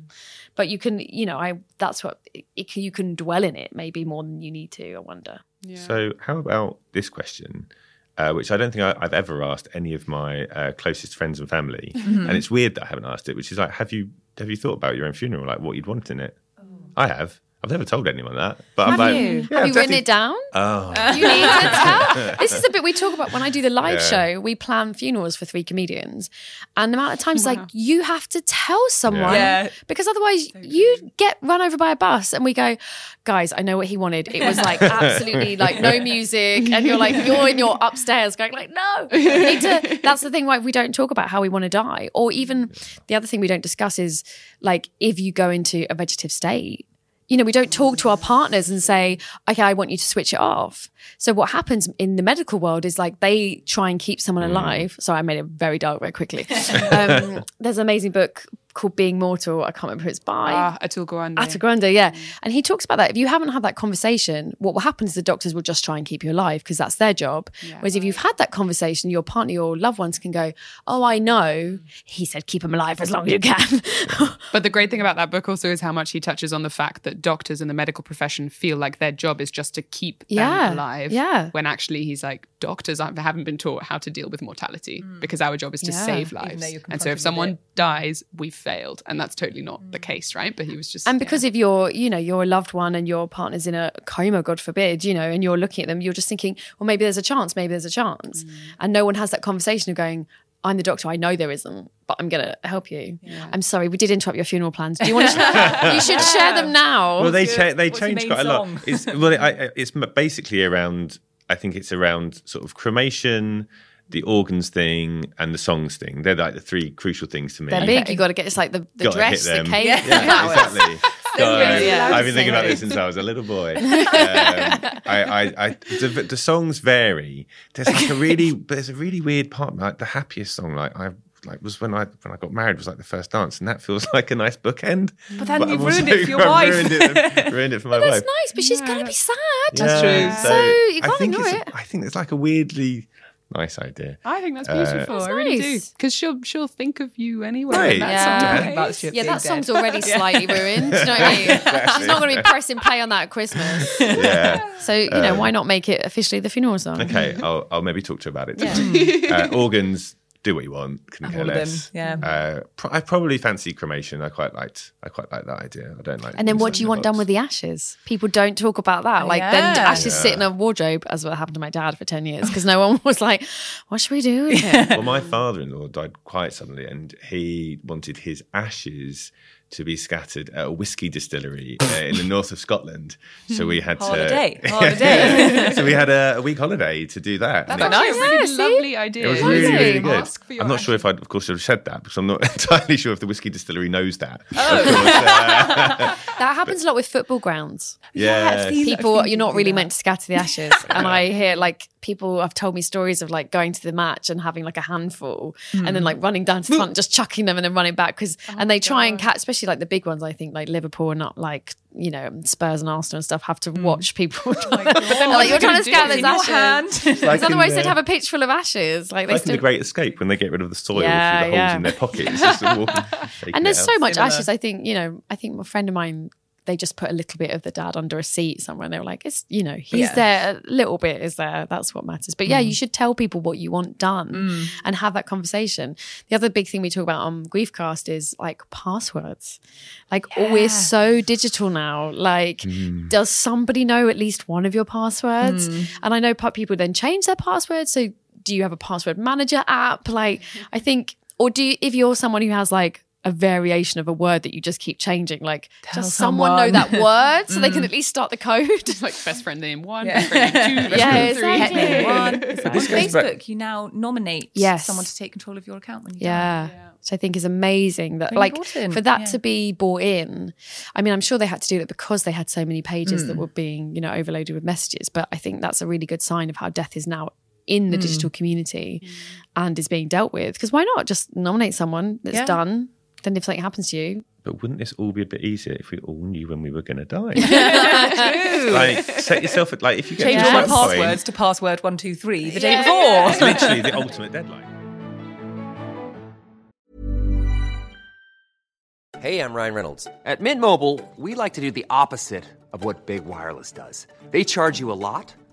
Speaker 4: but you can, you know, I that's what it, it, you can dwell in it maybe more than you need to. I wonder.
Speaker 1: So, how about this question, uh, which I don't think I, I've ever asked any of my uh, closest friends and family, *laughs* and it's weird that I haven't asked it. Which is like, have you have you thought about your own funeral, like what you'd want in it? I have. I've never told anyone that, but
Speaker 4: Have
Speaker 1: I'm like,
Speaker 4: you?
Speaker 1: yeah,
Speaker 4: Have you
Speaker 1: I've
Speaker 4: written
Speaker 1: definitely-
Speaker 4: it down?
Speaker 1: Oh,
Speaker 4: You need to tell. *laughs* This is a bit we talk about when I do the live
Speaker 1: Yeah.
Speaker 4: show. We plan funerals for three comedians, and the amount of times like you have to tell someone
Speaker 2: Yeah.
Speaker 4: because otherwise you get run over by a bus, and we go, guys, I know what he wanted. It was like absolutely *laughs* like no music, and you're like you're in your upstairs going like no. Need to- *laughs* that's the thing. Why we don't talk about how we want to die, or even the other thing we don't discuss is like if you go into a vegetative state you know, we don't talk to our partners and say, okay, I want you to switch it off. So what happens in the medical world is like they try and keep someone
Speaker 1: Mm.
Speaker 4: alive. Sorry, I made it very dark very quickly. *laughs* um, there's an amazing book called Being Mortal. I can't remember who it's by.
Speaker 3: Ah, Atul Gawande.
Speaker 4: Atta Grande, yeah. And he talks about that. If you haven't had that conversation, what will happen is the doctors will just try and keep you alive because that's their job. Whereas if you've had that conversation, your partner, your loved ones can go, Oh, I know. He said keep him alive as long as you can. *laughs*
Speaker 3: But the great thing about that book also is how much he touches on the fact that doctors in the medical profession feel like their job is just to keep
Speaker 4: Yeah,
Speaker 3: them alive.
Speaker 4: yeah.
Speaker 3: When actually he's like, doctors aren't- haven't been taught how to deal with mortality mm. because our job is to
Speaker 4: Yeah.
Speaker 3: save lives. And so if someone
Speaker 2: it.
Speaker 3: dies, we've failed. And that's totally not the mm. case, right? But he was just.
Speaker 4: And
Speaker 3: yeah.
Speaker 4: because if you're, you know, you're a loved one and your partner's in a coma, God forbid, you know, and you're looking at them, you're just thinking, well, maybe there's a chance, maybe there's a chance. Mm. And no one has that conversation of going, I'm the doctor, I know there isn't, but I'm going to help you. I'm sorry, we did interrupt your funeral plans. Do you want to, *laughs* you should share them now.
Speaker 1: well, they cha- they
Speaker 2: what's your
Speaker 1: changed
Speaker 2: main
Speaker 1: quite a lot. It's well, I, I- it's basically around. I think it's around sort of cremation, the organs thing, and the songs thing. They're like the three crucial things to me.
Speaker 4: They're big. You got to get it's like the, the
Speaker 1: Gotta
Speaker 4: dress,
Speaker 1: hit
Speaker 4: the cake,
Speaker 1: Yeah,
Speaker 4: the flowers.
Speaker 1: exactly. *laughs* God,
Speaker 4: Yeah.
Speaker 1: I've been thinking about this since I was a little boy. *laughs* Um, I, I, I, the, the songs vary. There's like a really, there's a really weird part. Like the happiest song, like I like was when I when I got married was like the first dance, and that feels *laughs* like a nice bookend.
Speaker 2: But then you've ruined
Speaker 1: also-
Speaker 2: it for your *laughs* wife.
Speaker 1: Ruined it, ruined it for my
Speaker 4: That's
Speaker 1: wife.
Speaker 4: That's nice, but she's going to be sad.
Speaker 3: That's true.
Speaker 4: So you
Speaker 1: I
Speaker 4: can't
Speaker 1: think
Speaker 4: ignore
Speaker 1: it's a-
Speaker 4: it.
Speaker 1: I think it's like a weirdly nice idea.
Speaker 3: I think that's beautiful.
Speaker 4: That's
Speaker 3: I really do. Because she'll she'll think of you anyway.
Speaker 1: Right.
Speaker 3: that
Speaker 4: Yeah.
Speaker 3: song.
Speaker 2: Talking about
Speaker 4: Yeah, that song's
Speaker 2: dead.
Speaker 4: already slightly ruined. Do you know what I mean? She's not going to be pressing play on that at Christmas.
Speaker 1: Yeah.
Speaker 4: So, you know, why not make it officially the funeral song?
Speaker 1: Okay, I'll, I'll maybe talk to her about it.
Speaker 4: Yeah. *laughs*
Speaker 1: uh, organs, do what you want. Couldn't care
Speaker 2: all them,
Speaker 1: less.
Speaker 2: yeah.
Speaker 1: Uh, pro- I probably fancy cremation. I quite liked. I quite like that idea. I don't like.
Speaker 4: And then what do you
Speaker 1: the
Speaker 4: want done with the ashes? People don't talk about that. Like then
Speaker 2: Yeah.
Speaker 4: ashes sit in a wardrobe, as what happened to my dad for 10 years, because no one *laughs* was like, what should we do with it?
Speaker 1: Well, my father-in-law died quite suddenly, and he wanted his ashes to be scattered at a whiskey distillery uh, in the north of Scotland. So we had
Speaker 2: Holiday.
Speaker 1: to
Speaker 2: Holiday. *laughs* *laughs*
Speaker 1: so we had a, a week holiday to do that. And
Speaker 3: That's
Speaker 1: it-
Speaker 3: actually a really
Speaker 4: Yeah, see?
Speaker 3: lovely idea.
Speaker 1: It was really, really good.
Speaker 3: Ask for your
Speaker 1: I'm not sure if I, of course, should have said that because I'm not *laughs* entirely sure if the whiskey distillery knows that.
Speaker 4: Oh.
Speaker 1: Uh,
Speaker 4: That happens a lot with football grounds.
Speaker 1: yeah,
Speaker 2: I've
Speaker 4: People, you're not really
Speaker 2: do
Speaker 4: meant to scatter the ashes. and I hear like people have told me stories of like going to the match and having like a handful and
Speaker 2: Hmm.
Speaker 4: then like running down to the front, just chucking them and then running back. Cause,
Speaker 2: Oh
Speaker 4: and they try and catch, especially like the big ones, I think like Liverpool and not like, you know, Spurs and Arsenal and stuff have to
Speaker 2: Hmm.
Speaker 4: watch people.
Speaker 2: Oh *laughs*
Speaker 4: but then like, you're trying to
Speaker 3: do?
Speaker 4: scatter
Speaker 3: In
Speaker 4: those ashes.
Speaker 2: hand. *laughs*
Speaker 1: Like
Speaker 4: otherwise
Speaker 1: in
Speaker 4: they'd have a pitch full of ashes. Like they
Speaker 1: like in the Great Escape when they get rid of the soil
Speaker 4: Yeah,
Speaker 1: through the holes in their pockets. *laughs* Just walking, taking
Speaker 4: and there's so much ashes. I think you know. I think a friend of mine. They just put a little bit of the dad under a seat somewhere, and they were like, "It's you know, he's
Speaker 2: Yeah.
Speaker 4: there. A little bit is there. That's what matters." But yeah,
Speaker 2: Mm.
Speaker 4: you should tell people what you want done and have that conversation. The other big thing we talk about on Griefcast is like passwords. Like, oh, we're so digital now. Like, does somebody know at least one of your passwords?
Speaker 2: Mm.
Speaker 4: And I know people then change their passwords. So, do you have a password manager app? Like, I think, or do you, if you're someone who has like a variation of a word that you just keep changing, like,
Speaker 2: Tell
Speaker 4: does someone know that word so they *laughs* can at least start the code? *laughs*
Speaker 3: like best friend name one,
Speaker 2: Yeah.
Speaker 3: best friend name two, best
Speaker 4: Yeah,
Speaker 3: friend three.
Speaker 4: exactly.
Speaker 2: Pet name one.
Speaker 1: this
Speaker 2: on Facebook,
Speaker 1: back-
Speaker 2: you now nominate
Speaker 4: Yes.
Speaker 2: someone to take control of your account when you
Speaker 4: Yeah.
Speaker 2: die.
Speaker 4: Which I think is amazing that
Speaker 2: Really
Speaker 4: like
Speaker 2: important,
Speaker 4: for that
Speaker 2: yeah.
Speaker 4: to be bought in. I mean, I'm sure they had to do that because they had so many pages
Speaker 2: Mm.
Speaker 4: that were being, you know, overloaded with messages. But I think that's a really good sign of how death is now in the
Speaker 2: Mm.
Speaker 4: digital community and is being dealt with. Because why not just nominate someone that's
Speaker 2: Yeah.
Speaker 4: done? Then if something happens to you,
Speaker 1: But wouldn't this all be a bit easier if we all knew when we were going to die? *laughs* like, set yourself at like if you get
Speaker 2: Change
Speaker 1: to
Speaker 2: all my
Speaker 1: that point,
Speaker 2: passwords to password one two three the day before.
Speaker 1: it's literally the ultimate deadline.
Speaker 5: Hey, I'm Ryan Reynolds. At Mint Mobile, we like to do the opposite of what Big Wireless does. They charge you a lot,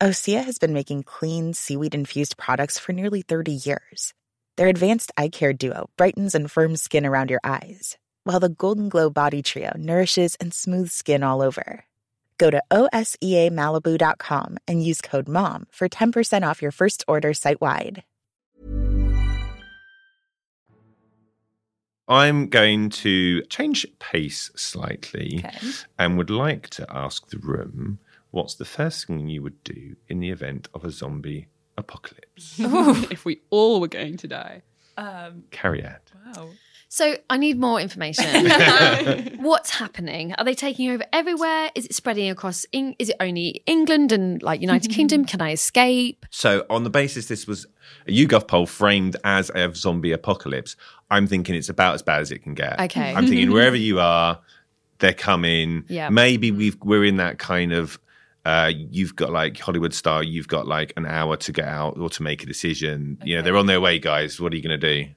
Speaker 6: Osea has been making clean, seaweed infused products for nearly 30 years. Their advanced eye care duo brightens and firms skin around your eyes, while the Golden Glow Body Trio nourishes and smooths skin all over. Go to OSEAMalibu.com and use code MOM for 10% off your first order site wide.
Speaker 1: I'm going to change pace slightly
Speaker 2: Okay.
Speaker 1: and would like to ask the room what's the first thing you would do in the event of a zombie apocalypse? *laughs*
Speaker 3: if we all were going to die.
Speaker 1: Um, Cariad.
Speaker 2: Wow.
Speaker 4: So I need more information. *laughs* *laughs* What's happening? Are they taking over everywhere? Is it spreading across? Eng- is it only England and like United Kingdom? Can I escape?
Speaker 1: So, on the basis this was a YouGov poll framed as a zombie apocalypse, I'm thinking it's about as bad as it can get.
Speaker 4: Okay.
Speaker 1: I'm thinking wherever you are, they're coming.
Speaker 4: Yeah.
Speaker 1: Maybe we've we're in that kind of. Uh, you've got like Hollywood star, You've got like an hour to get out or to make a decision. You know, they're on their way, guys. What are you going to do?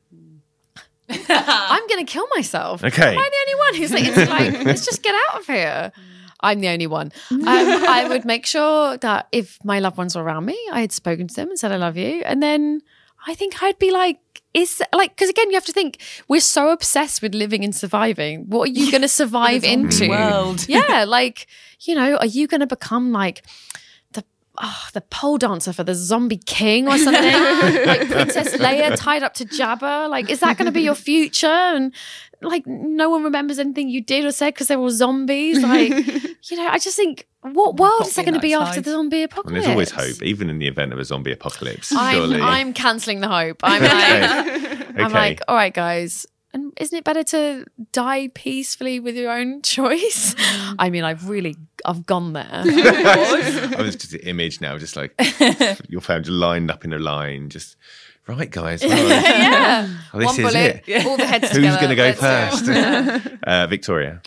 Speaker 1: *laughs*
Speaker 4: I'm going to kill myself.
Speaker 1: Okay.
Speaker 4: Am I the only one who's like, it's like, *laughs* let's just get out of here? I'm the only one. Um, I would make sure that if my loved ones were around me, I had spoken to them and said, I love you. And then I think I'd be like, is like, because again, you have to think we're so obsessed with living and surviving. What are you going *laughs* to survive into?
Speaker 2: world.
Speaker 4: Yeah. Like, you know, are you going to become like, oh, the pole dancer for the zombie king or something, *laughs* like Princess Leia tied up to Jabba. Like, is that going to be your future? And like, no one remembers anything you did or said because they're all zombies. Like, *laughs* you know, I just think, what world is there going to be after the zombie apocalypse?
Speaker 1: And
Speaker 4: apocalypse?
Speaker 1: there's always hope, even in the event of a zombie apocalypse.
Speaker 4: I'm,
Speaker 1: surely.
Speaker 4: I'm cancelling the hope. *laughs* I'm like,
Speaker 1: okay.
Speaker 4: I'm like, all right, guys. And isn't it better to die peacefully with your own *laughs* choice? I mean, I've really, I've gone there. *laughs* *laughs*
Speaker 1: I was just an image now, just like your family lined up in a line, just right, guys. well,
Speaker 4: yeah.
Speaker 1: well, this
Speaker 4: One
Speaker 1: is
Speaker 4: bullet,
Speaker 1: it.
Speaker 4: all the heads
Speaker 1: Who's going to go first? uh, Victoria.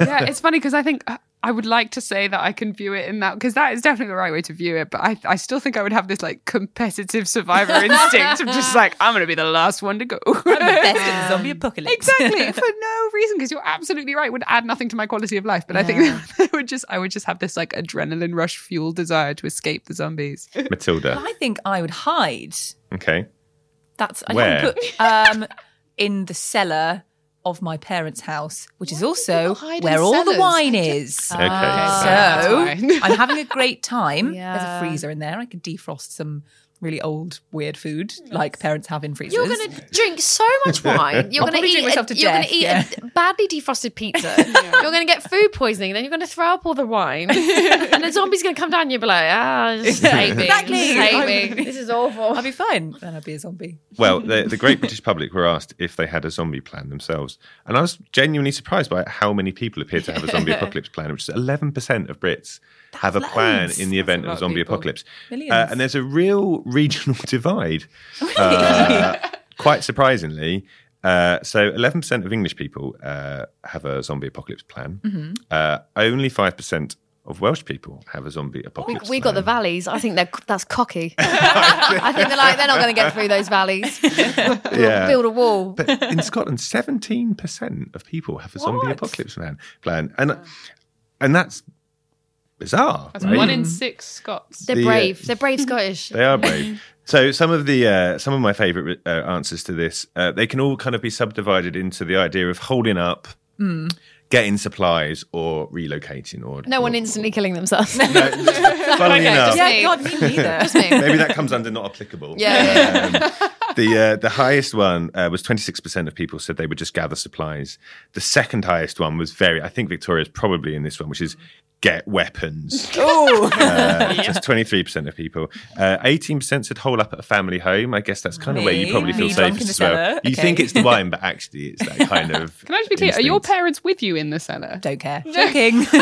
Speaker 3: yeah, it's funny because I think uh, I would like to say that I can view it in that because that is definitely the right way to view it. But I, I still think I would have this like competitive survivor *laughs* instinct of just like I'm going to be the last one to go.
Speaker 2: I'm the best at the *laughs* zombie apocalypse.
Speaker 3: exactly *laughs* for no reason because you're absolutely right. Would add nothing to my quality of life. But I think I would just I would just have this like adrenaline rush fuel desire to escape the zombies.
Speaker 1: Matilda.
Speaker 2: I think I would hide.
Speaker 1: Okay.
Speaker 2: That's I
Speaker 1: Where?
Speaker 2: haven't put um in the cellar of my parents' house, which is also where all the wine is.
Speaker 1: Okay.
Speaker 3: That's
Speaker 2: So. I'm having a great time.
Speaker 4: Yeah.
Speaker 2: There's a freezer in there. I could defrost some really old, weird food like parents have in freezers.
Speaker 4: You're going to drink so much wine. *laughs* You're going to eat.
Speaker 2: drink myself
Speaker 4: a, you're going to eat
Speaker 2: yeah.
Speaker 4: a badly defrosted pizza. *laughs* You're going to get food poisoning. Then you're going to throw up all the wine, *laughs* and the zombie's going to come down. and You'll be like, ah, just hate me.
Speaker 2: Exactly.
Speaker 4: Just hate me. This is awful.
Speaker 2: I'll be fine. Then I'll be a zombie.
Speaker 1: Well, the, the great British public were asked if they had a zombie plan themselves. And I was genuinely surprised by how many people appear to have a zombie apocalypse plan, which is 11% of Brits have a plan in the event of a zombie
Speaker 3: people.
Speaker 1: apocalypse. Uh, and there's a real *laughs* regional divide. *laughs* Uh, quite surprisingly. Uh, so 11% of English people uh, have a zombie apocalypse plan.
Speaker 2: Mm-hmm.
Speaker 1: Uh, only 5% of Welsh people have a zombie
Speaker 4: We,
Speaker 1: apocalypse
Speaker 4: we got the valleys. I think they're, that's cocky. *laughs* I think they're like they're not going to get through those valleys.
Speaker 1: Yeah.
Speaker 4: Build a wall.
Speaker 1: But in Scotland, seventeen percent of people have a zombie apocalypse plan. Plan, and and that's bizarre.
Speaker 3: That's
Speaker 1: right?
Speaker 3: one in six Scots.
Speaker 4: They're
Speaker 1: The, uh,
Speaker 4: brave. They're brave Scottish. *laughs*
Speaker 1: They are brave. So some of the uh, some of my favourite uh, answers to this, uh, they can all kind of be subdivided into the idea of holding up, getting supplies, or relocating. Or
Speaker 4: No one
Speaker 1: or-
Speaker 4: instantly killing themselves. *laughs*
Speaker 1: Funnily enough,
Speaker 4: just me.
Speaker 2: Yeah, God, me neither.
Speaker 4: Just me.
Speaker 1: maybe that comes under not applicable.
Speaker 4: Yeah, yeah,
Speaker 1: Um, the uh, the highest one uh, was 26% of people said they would just gather supplies. The second highest one was very, I think Victoria's probably in this one, which is get weapons. *laughs*
Speaker 2: Oh,
Speaker 1: Uh, Just 23% of people. Uh, 18% said hole up at a family home. I guess that's kind of where you probably feel
Speaker 2: Me
Speaker 1: safest
Speaker 2: in
Speaker 1: as well.
Speaker 2: cellar?
Speaker 1: You think it's the wine, but actually it's that *laughs* kind of.
Speaker 3: Can I just be clear? Are your parents with you in the cellar?
Speaker 2: don't care. Joking. *laughs*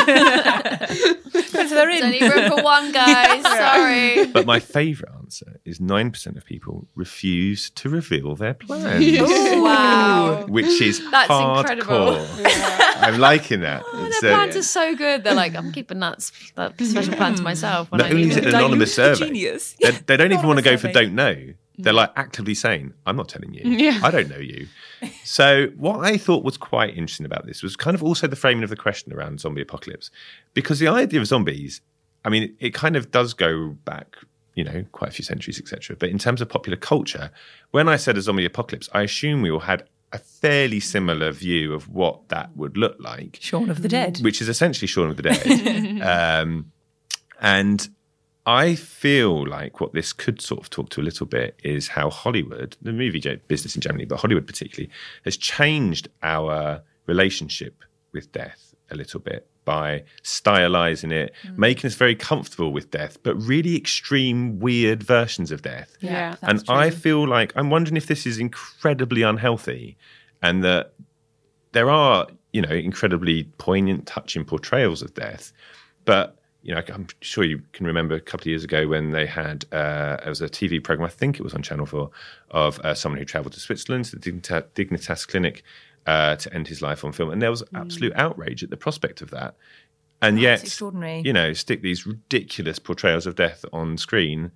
Speaker 2: Depends if they're in.
Speaker 4: There's only room for one, guys. Sorry.
Speaker 1: But my favourite answer is 9% of people refuse to reveal their *laughs* plans.
Speaker 4: wow.
Speaker 1: Which is *laughs*
Speaker 4: That's
Speaker 1: hardcore.
Speaker 4: incredible. *laughs*
Speaker 1: I'm liking that.
Speaker 4: Oh, their
Speaker 1: uh,
Speaker 4: plans are so good. They're like, I'm keeping that, s- that special plan to myself. When
Speaker 1: Not
Speaker 4: I
Speaker 1: only
Speaker 4: need
Speaker 1: is it
Speaker 4: it.
Speaker 1: an anonymous
Speaker 2: Dilute the
Speaker 1: survey,
Speaker 2: genius.
Speaker 1: they, they don't even want to go
Speaker 2: Anonymous
Speaker 1: for
Speaker 2: survey.
Speaker 1: don't know. They're like actively saying, I'm not telling you.
Speaker 3: Yeah.
Speaker 1: I don't know you. So, what I thought was quite interesting about this was kind of also the framing of the question around zombie apocalypse. Because the idea of zombies, I mean, it kind of does go back, you know, quite a few centuries, etc. But in terms of popular culture, when I said a zombie apocalypse, I assume we all had a fairly similar view of what that would look like
Speaker 2: Shaun of the Dead.
Speaker 1: which is essentially Shaun of the Dead. *laughs* um, and I feel like what this could sort of talk to a little bit is how Hollywood, the movie business in general, but Hollywood particularly, has changed our relationship with death a little bit by stylizing it, making us very comfortable with death, but really extreme, weird versions of death.
Speaker 3: Yeah.
Speaker 1: and I feel like I'm wondering if this is incredibly unhealthy and that there are, you know, incredibly poignant, touching portrayals of death. But, you know, I'm sure you can remember a couple of years ago when they had, uh, it was a TV program, I think it was on Channel 4, of uh, someone who traveled to Switzerland, to the Dignita- Dignitas Clinic, uh, to end his life on film. And there was absolute outrage at the prospect of that. And yet,
Speaker 2: extraordinary.
Speaker 1: you know, stick these ridiculous portrayals of death on screen.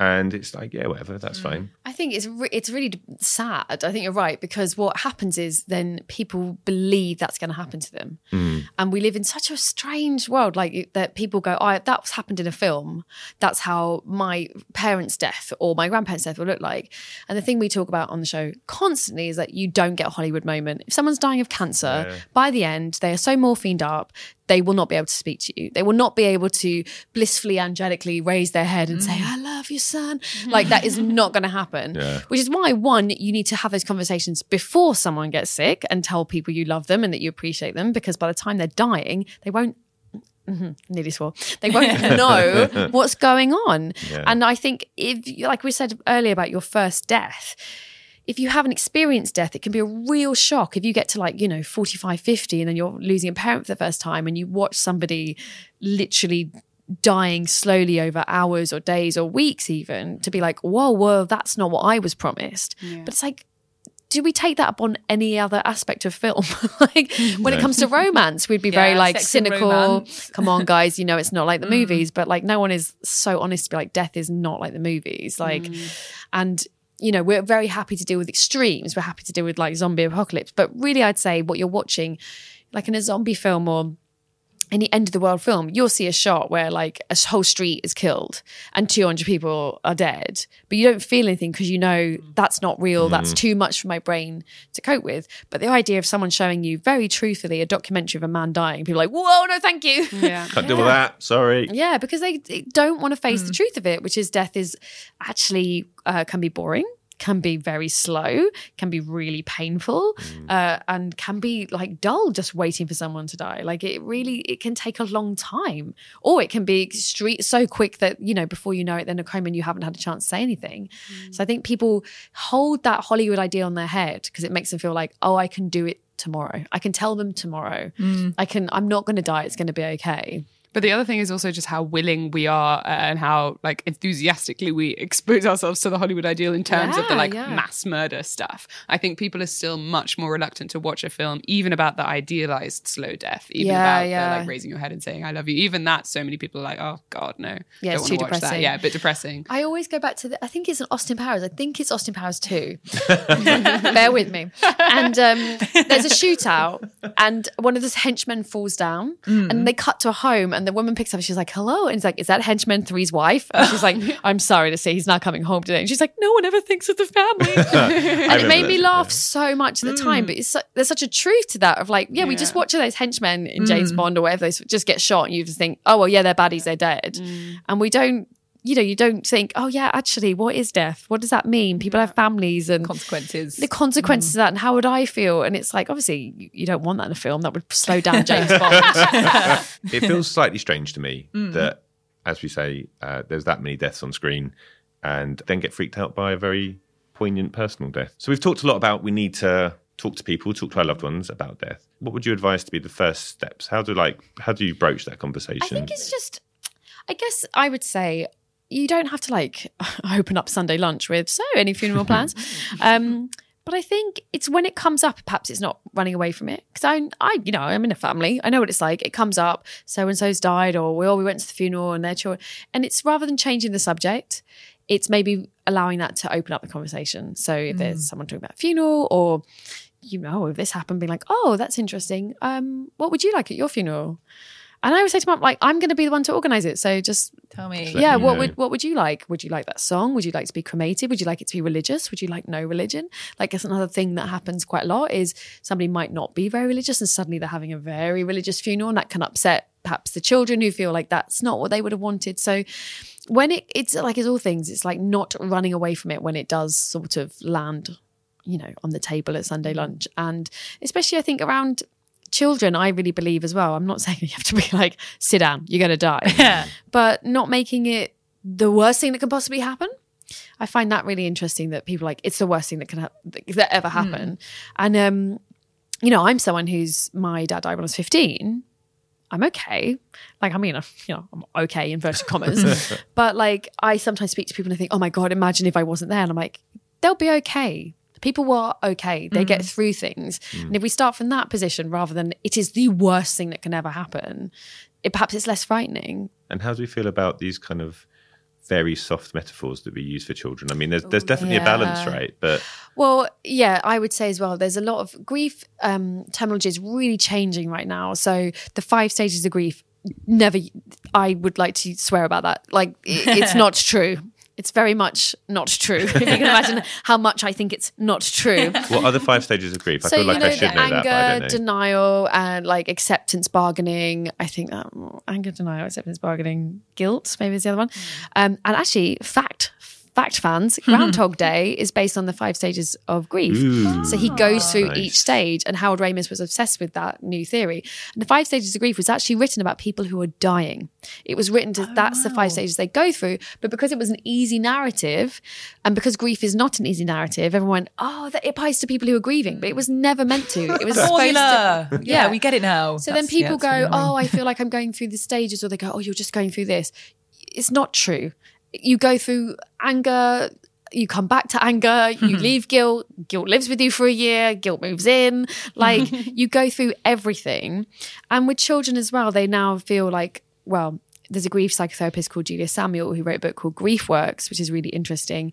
Speaker 1: And it's like, yeah, whatever, that's hmm. fine.
Speaker 4: I think it's re- it's really d- sad. I think you're right because what happens is then people believe that's going to happen to them, hmm. and we live in such a strange world. Like that, people go, "Oh, that's happened in a film. That's how my parents' death or my grandparents' death will look like." And the thing we talk about on the show constantly is that you don't get a Hollywood moment. If someone's dying of cancer, by the end they are so morphined up. They will not be able to speak to you. They will not be able to blissfully, angelically raise their head and say, hmm. I love you, son. Like, that is not going to happen. Which is why, one, you need to have those conversations before someone gets sick and tell people you love them and that you appreciate them because by the time they're dying, they won't. Mhm, nearly swore. They won't *laughs* know what's going on. And I think if, like we said earlier about your first death, if you haven't experienced death, it can be a real shock. If you get to like, you know, 45, 50 and then you're losing a parent for the first time and you watch somebody literally dying slowly over hours or days or weeks even to be like, whoa, whoa, that's not what I was promised. But it's like, do we take that up on any other aspect of film? *laughs* like when it comes to romance, we'd be *laughs* very like cynical. Come on, guys, you know it's not like the *laughs* movies, but like no one is so honest to be like death is not like the movies. Like, and you know we're very happy to deal with extremes. We're happy to deal with like zombie apocalypse, but really, I'd say what you're watching, like in a zombie film or any end of the world film, you'll see a shot where like a whole street is killed and 200 people are dead, but you don't feel anything because you know mm. that's not real. That's mm. too much for my brain to cope with. But the idea of someone showing you very truthfully a documentary of a man dying, people are like, whoa, no, thank you.
Speaker 3: Yeah. *laughs*
Speaker 1: Can't deal with that. Sorry.
Speaker 4: Yeah, because they, they don't want to face the mm. truth of it, which is death is actually uh, can be boring, can be very slow, can be really painful, mm. uh, and can be like dull just waiting for someone to die. Like it really, it can take a long time, or it can be street so quick that you know before you know it, they're in a coma and you haven't had a chance to say anything. So I mm. think people hold that Hollywood idea on their head because it makes them feel like, oh, I can do it tomorrow. I can tell them tomorrow. Mm. I can. I'm not going to die. It's going to be okay.
Speaker 3: But the other thing is also just how willing we are uh, and how like enthusiastically we expose ourselves to the Hollywood ideal in terms of the like
Speaker 4: yeah.
Speaker 3: mass murder stuff. I think people are still much more reluctant to watch a film, even about the idealized slow death, even
Speaker 4: Yeah,
Speaker 3: about
Speaker 4: yeah.
Speaker 3: the like raising your head and saying "I love you." Even that, so many people are like, "Oh God, no,
Speaker 4: Yeah,
Speaker 3: don't
Speaker 4: it's too
Speaker 3: watch that."
Speaker 4: depressing.
Speaker 3: Yeah, a bit depressing.
Speaker 4: I always go back to the. I think it's an Austin Powers. I think it's Austin Powers too. *laughs* Bear with me. And um, there's a shootout, and one of the henchmen falls down, and they cut to a home, and the woman picks up. and She's like, "Hello," and he's like, "Is that henchman three's wife?" And she's like, *laughs* "I'm sorry to say he's not coming home today." And she's like, "No one ever thinks of the family," *laughs* and it made me laugh so much at the time. Mm. But it's su- there's such a truth to that of like, yeah, we just watch those henchmen in mm. James Bond or whatever. They just get shot, and you just think, "Oh well, yeah, they're baddies, they're dead," mm. and we don't you know, you don't think, oh yeah, actually, what is death? What does that mean? People have families and
Speaker 2: Consequences.
Speaker 4: the consequences of that, and how would I feel? And it's like, obviously, you, you don't want that in a film. That would slow down *laughs* James Bond.
Speaker 1: it feels slightly strange to me that, as we say, uh, there's that many deaths on screen, and then get freaked out by a very poignant personal death. So we've talked a lot about we need to talk to people, talk to our loved ones about death. What would you advise to be the first steps? How do like how do you broach that conversation?
Speaker 4: I think it's just I guess I would say you don't have to like *laughs* open up Sunday lunch with so any funeral plans. *laughs* um, but I think it's when it comes up, perhaps it's not running away from it. Because I, I, you know, I'm in a family. I know what it's like. It comes up. So and so's died, or we all we went to the funeral and their children. And it's rather than changing the subject, it's maybe allowing that to open up the conversation. So if there's someone talking about funeral, or you know, if this happened, being like, oh, that's interesting. Um, what would you like at your funeral? And I would say to mum, like, I'm going to be the one to organise it. So just
Speaker 2: Tell me.
Speaker 1: let
Speaker 4: yeah,
Speaker 1: me
Speaker 4: what
Speaker 1: know.
Speaker 4: would what would you like? Would you like that song? Would you like to be cremated? Would you like it to be religious? Would you like no religion? Like that's another thing that happens quite a lot is somebody might not be very religious and suddenly they're having a very religious funeral and that can upset perhaps the children who feel like that's not what they would have wanted. So when it it's like it's all things, it's like not running away from it when it does sort of land, you know, on the table at Sunday lunch. And especially I think around children, I really believe as well. I'm not *laughs* saying you have to be like, sit down, you're going to die, *laughs* but not making it the worst thing that can possibly happen. I find that really interesting that people are like it's the worst thing that can hap- that ever happen, and um, you know, I'm someone who's my dad died when I was 15. I'm okay. Like, I mean, you know, I'm okay in inverted commas, *laughs* but like, I sometimes speak to people and I think, oh my god, imagine if I wasn't there, and I'm like, they'll be okay. People were okay. They get through things. And if we start from that position rather than it is the worst thing that can ever happen, it perhaps it's less frightening.
Speaker 1: And how do we feel about these kind of very soft metaphors that we use for children? I mean, there's there's definitely a balance, right? But
Speaker 4: Well, yeah, I would say as well. There's a lot of grief um, terminology is really changing right now. So the five stages of grief, never. I would like to swear about that. Like it, it's *laughs* not true. It's very much not true. *laughs* if you can imagine *laughs* how much I think it's not true.
Speaker 1: what are the five stages of grief? I
Speaker 4: so
Speaker 1: feel like
Speaker 4: you know
Speaker 1: I should know
Speaker 4: anger,
Speaker 1: that, but I don't
Speaker 4: denial, and like acceptance bargaining. I think that anger, denial, acceptance bargaining, guilt maybe is the other one. Um, and actually, fact. Fact fans, hmm. Groundhog Day is based on the five stages of grief. so he goes through
Speaker 1: Nice.
Speaker 4: each stage, and Harold Ramis was obsessed with that new theory. And the five stages of grief was actually written about people who are dying. It was written to oh, that's the five stages they go through. But because it was an easy narrative, and because grief is not an easy narrative, everyone went, "Oh, that it applies to people who are grieving." But it was never meant to. It was *laughs*
Speaker 2: Formula.
Speaker 4: to. *laughs*
Speaker 2: Yeah, we get it now.
Speaker 4: So then
Speaker 2: That's- yeah,
Speaker 4: people
Speaker 2: really
Speaker 4: go, "Oh, I feel like I'm going through the stages," or they go, "Oh, you're just going through this." It's not true. You go through anger. You come back to anger. You *laughs* leave guilt. Guilt lives with you for a year. Guilt moves in. *laughs* Like you go through everything. And with children as well, they now feel like, well, there's a grief psychotherapist called Julia Samuel who wrote a book called Grief Works, which is really interesting.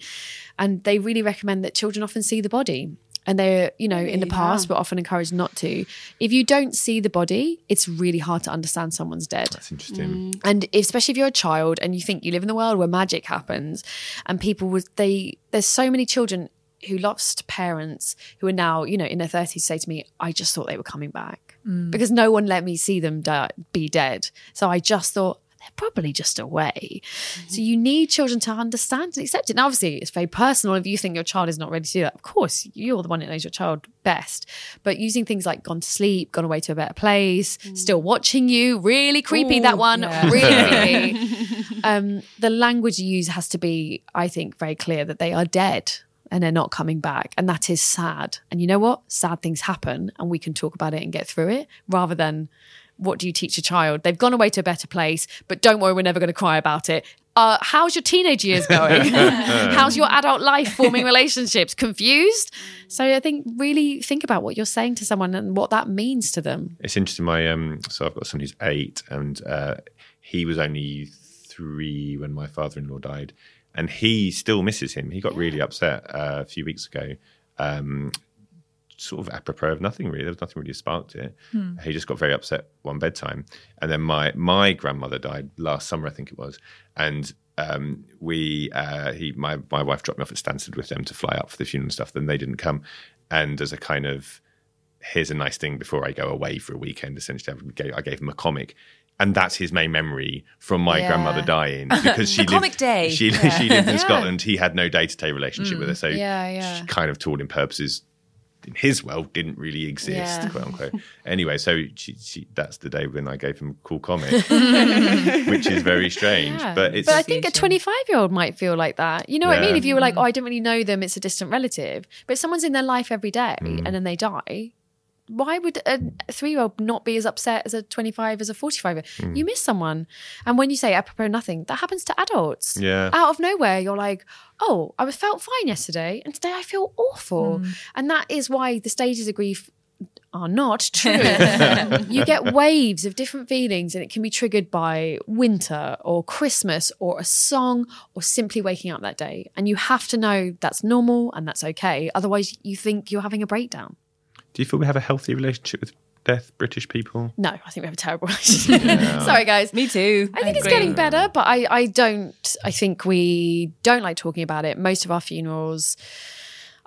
Speaker 4: And they really recommend that children often see the body. And they're, you know, in the past, we're often encouraged not to. If you don't see the body, it's really hard to understand someone's dead.
Speaker 1: That's interesting. Mm.
Speaker 4: And especially if you're a child and you think you live in the world where magic happens, and people would they there's so many children who lost parents who are now you know in their 30s say to me, I just thought they were coming back mm. because no one let me see them die, be dead. So I just thought they're probably just away. So you need children to understand and accept it. Now, obviously, it's very personal. If you think your child is not ready to do that, of course, you're the one that knows your child best. But using things like gone to sleep, gone away to a better place, still watching you, really creepy. that one, really *laughs* *laughs* um, the language you use has to be, I think, very clear that they are dead and they're not coming back. And that is sad. And you know what? Sad things happen and we can talk about it and get through it rather than what do you teach a child? They've gone away to a better place, but don't worry, we're never going to cry about it. Uh, how's your teenage years going? *laughs* how's your adult life forming relationships? Confused? So I think really think about what you're saying to someone and what that means to them.
Speaker 1: It's interesting. My um, so I've got someone who's eight, and uh, he was only three when my father-in-law died, and he still misses him. He got really upset uh, a few weeks ago. Um, sort of apropos of nothing really. There was nothing really sparked it. He just got very upset one bedtime, and then my my grandmother died last summer, I think it was, and um, we uh, he my my wife dropped me off at Stansted with them to fly up for the funeral and stuff. Then they didn't come, and as a kind of here's a nice thing before I go away for a weekend. Essentially, I gave, I gave him a comic. And that's his main memory from my
Speaker 2: Yeah.
Speaker 1: grandmother dying *laughs* because she lived,
Speaker 2: comic day.
Speaker 1: She, *laughs*
Speaker 2: Yeah.
Speaker 1: she lived in
Speaker 4: Yeah.
Speaker 1: Scotland. He had no day to day relationship with her, so
Speaker 4: Yeah, yeah.
Speaker 1: she kind of, all in purposes, in his world, didn't really exist,
Speaker 4: Yeah.
Speaker 1: quote unquote. anyway, so she, she, that's the day when I gave him a cool comic, *laughs* which is very strange.
Speaker 4: Yeah.
Speaker 1: But it's
Speaker 4: But I think a 25 year old might feel like that. You know what I mean? If you were like, oh, I don't really know them, it's a distant relative. But someone's in their life every day
Speaker 1: Mm.
Speaker 4: and then they die, why would a three year old not be as upset as a 25 as a 45
Speaker 1: Hmm.
Speaker 4: you miss someone and when you say apropos nothing that happens to adults
Speaker 1: Yeah.
Speaker 4: out of nowhere you're like oh i was felt fine yesterday and today i feel awful and that is why the stages of grief are not *laughs* true. you get waves of different feelings, and it can be triggered by winter or Christmas or a song or simply waking up that day. And you have to know that's normal and that's okay. Otherwise, you think you're having a breakdown.
Speaker 1: Do you feel we have a healthy relationship with death, British people?
Speaker 4: No, I think we have a terrible *laughs* relationship. Sorry, guys.
Speaker 2: Me too.
Speaker 4: I think it's getting better, but I, I don't. I think we don't like talking about it. Most of our funerals,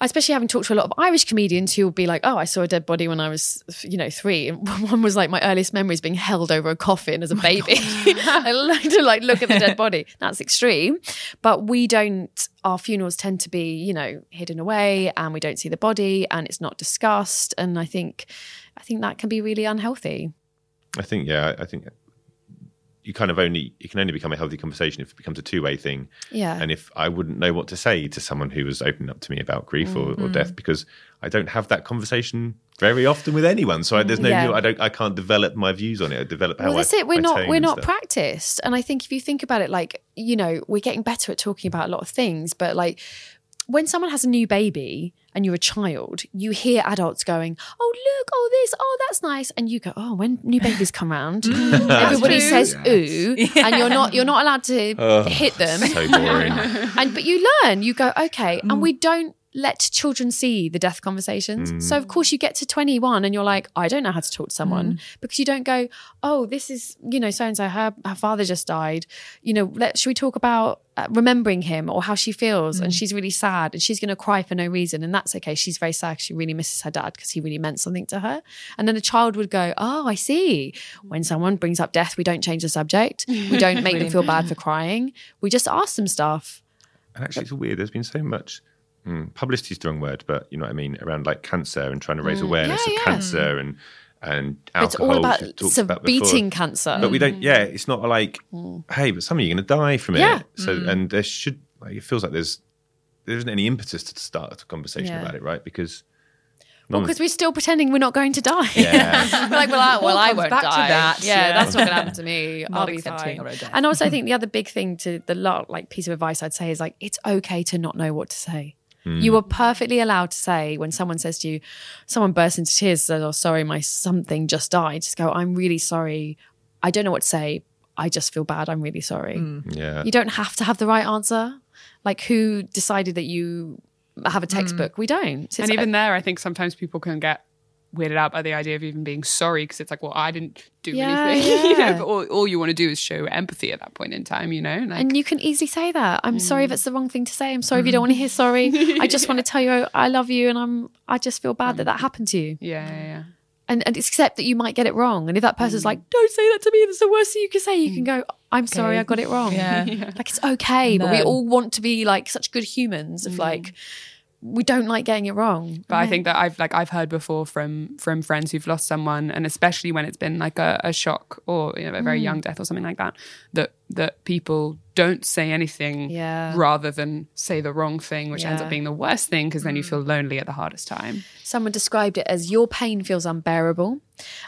Speaker 4: especially having talked to a lot of Irish comedians who will be like, "Oh, I saw a dead body when I was, you know, three. And *laughs* one was like my earliest memories being held over a coffin as a oh baby. *laughs* I like to like look at the dead body. That's extreme, but we don't. Our funerals tend to be, you know, hidden away, and we don't see the body, and it's not discussed. And I think, I think that can be really unhealthy.
Speaker 1: I think, yeah, I think you kind of only it can only become a healthy conversation if it becomes a two way thing.
Speaker 4: Yeah.
Speaker 1: And if I wouldn't know what to say to someone who was opening up to me about grief or, or mm-hmm. death because I don't have that conversation very often with anyone. So I, there's no
Speaker 4: Yeah.
Speaker 1: I don't I can't develop my views on it. or develop how
Speaker 4: well,
Speaker 1: I,
Speaker 4: that's it. We're not we're not
Speaker 1: stuff.
Speaker 4: practiced, and I think if you think about it, like you know, we're getting better at talking about a lot of things, but like when someone has a new baby and you're a child, you hear adults going, "Oh look, oh this, oh that's nice," and you go, "Oh, when new babies come round, *laughs* mm, everybody
Speaker 2: true.
Speaker 4: says ooh," and you're not you're not allowed to hit them,
Speaker 1: So boring. *laughs*
Speaker 4: and but you learn. You go, okay, and mm. we don't let children see the death conversations. So of mm. course you get to 21 and you're like, I don't know how to talk to someone mm. because you don't go, oh, this is you know so and so her her father just died. You know, let should we talk about uh, remembering him or how she feels and mm. she's really sad and she's going to cry for no reason and that's okay. She's very sad. She really misses her dad because he really meant something to her. And then a child would go, oh, I see. When someone brings up death, we don't change the subject. *laughs* We don't make them feel bad for crying. We just ask them stuff.
Speaker 1: And actually, it's weird. There's been so much mm, publicity is the wrong word, but you know what I mean around like cancer and trying to raise awareness
Speaker 4: Mm. Yeah,
Speaker 1: of
Speaker 4: yeah.
Speaker 1: cancer and and
Speaker 4: It's all about
Speaker 1: which talked
Speaker 4: sub-
Speaker 1: about
Speaker 4: beating cancer.
Speaker 1: But we don't. Yeah, it's not like, hey, but some of you are going to die from it.
Speaker 4: Yeah.
Speaker 1: So and there should like it feels like there's there isn't any impetus to start a conversation
Speaker 4: Yeah.
Speaker 1: about it, right? Because
Speaker 4: Well, because we're still pretending we're not going to die.
Speaker 1: Yeah. *laughs*
Speaker 4: we're like, well, I, well, I
Speaker 2: comes
Speaker 4: won't
Speaker 2: back to
Speaker 4: die.
Speaker 2: that,
Speaker 4: Yeah,
Speaker 2: yeah.
Speaker 4: that's not going to happen to me. *laughs* I'll be
Speaker 2: accepting
Speaker 4: fine.
Speaker 2: our own death.
Speaker 4: And also, I *laughs* think the other big thing to the lot, like piece of advice I'd say is like, it's okay to not know what to say. You mm. are perfectly allowed to say when someone says to you, someone bursts into tears, says, "Oh, sorry, my something just died." Just go, "I'm really sorry. I don't know what to say. I just feel bad. I'm really sorry." Mm.
Speaker 1: yeah,
Speaker 4: You don't have to have the right answer. Like, who decided that you have a mm. textbook? We don't. It's-
Speaker 3: and even there, I think sometimes people can get weirded out by the idea of even being sorry because it's like, well, I didn't do
Speaker 4: Yeah,
Speaker 3: anything. *laughs* you know,
Speaker 4: yeah.
Speaker 3: but all, all you want to do is show empathy at that point in time, you know? Like,
Speaker 4: and you can easily say that. I'm sorry if mm. it's the wrong thing to say. I'm sorry if you don't want to hear sorry. *laughs* I just want to tell you I love you, and I'm. I just feel bad that mm. that happened to you.
Speaker 3: yeah, yeah, yeah.
Speaker 4: And, and accept that you might get it wrong. And if that person's mm. like, "Don't say that to me," that's the worst thing you can say. You can go, "I'm sorry, I got it wrong."
Speaker 2: Yeah. *laughs*
Speaker 4: like it's okay. But we all want to be like such good humans. Of like, we don't like getting it wrong.
Speaker 3: But I think that I've like I've heard before from from friends who've lost someone, and especially when it's been like a, a shock or you know a very mm. young death or something like that, that that people don't say anything
Speaker 4: Yeah.
Speaker 3: rather than say the wrong thing, which ends up being the worst thing because then you mm. feel lonely at the hardest time.
Speaker 4: Someone described it as your pain feels unbearable.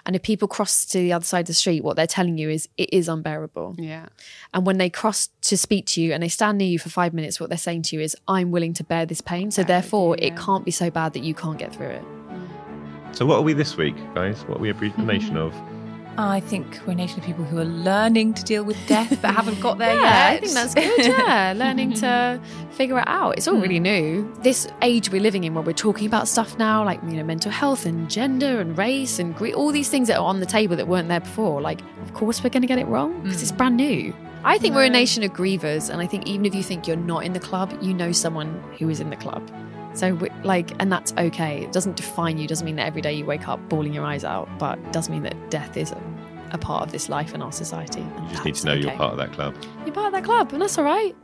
Speaker 4: And if people cross to the other side of the street, what they're telling you is it is unbearable.
Speaker 3: Yeah.
Speaker 4: And when they cross to speak to you and they stand near you for five minutes, what they're saying to you is, I'm willing to bear this pain. So therefore, it can't be so bad that you can't get through it.
Speaker 1: So what are we this week, guys? What are we a brief nation *laughs* of?
Speaker 2: Oh, I think we're a nation of people who are learning to deal with death but haven't got there *laughs*
Speaker 4: Yeah,
Speaker 2: yet.
Speaker 4: I think that's good. *laughs* Yeah, learning to figure it out. It's all really hmm. new. This age we're living in, where we're talking about stuff now, like you know, mental health and gender and race and gre- all these things that are on the table that weren't there before. Like, of course, we're going to get it wrong because it's hmm. brand new. I think we're a nation of grievers, and I think even if you think you're not in the club, you know someone who is in the club. So, we, like, and that's okay. It doesn't define you. Doesn't mean that every day you wake up bawling your eyes out, but it does mean that death is a, a part of this life and our society. and
Speaker 1: You just need to know you're part of that club.
Speaker 4: You're part of that club, and that's all right.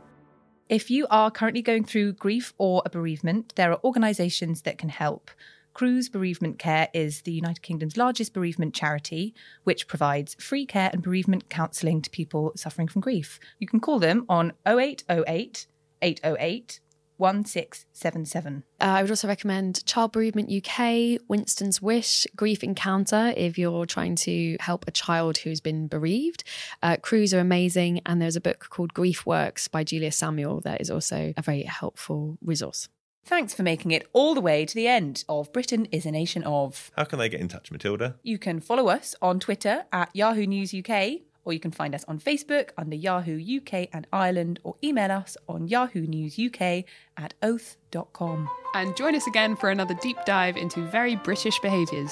Speaker 2: If you are currently going through grief or a bereavement, there are organisations that can help. Cruse Bereavement Care is the United Kingdom's largest bereavement charity, which provides free care and bereavement counselling to people suffering from grief. You can call them on 0808 808 1677.
Speaker 4: Uh, I would also recommend Child Bereavement UK, Winston's Wish, Grief Encounter if you're trying to help a child who's been bereaved. Uh, Cruse are amazing, and there's a book called Grief Works by Julia Samuel that is also a very helpful resource.
Speaker 2: Thanks for making it all the way to the end of Britain is a Nation of.
Speaker 1: How can they get in touch, Matilda?
Speaker 2: You can follow us on Twitter at Yahoo News UK, or you can find us on Facebook under Yahoo UK and Ireland, or email us on Yahoo News UK at oath.com.
Speaker 3: And join us again for another deep dive into very British behaviours.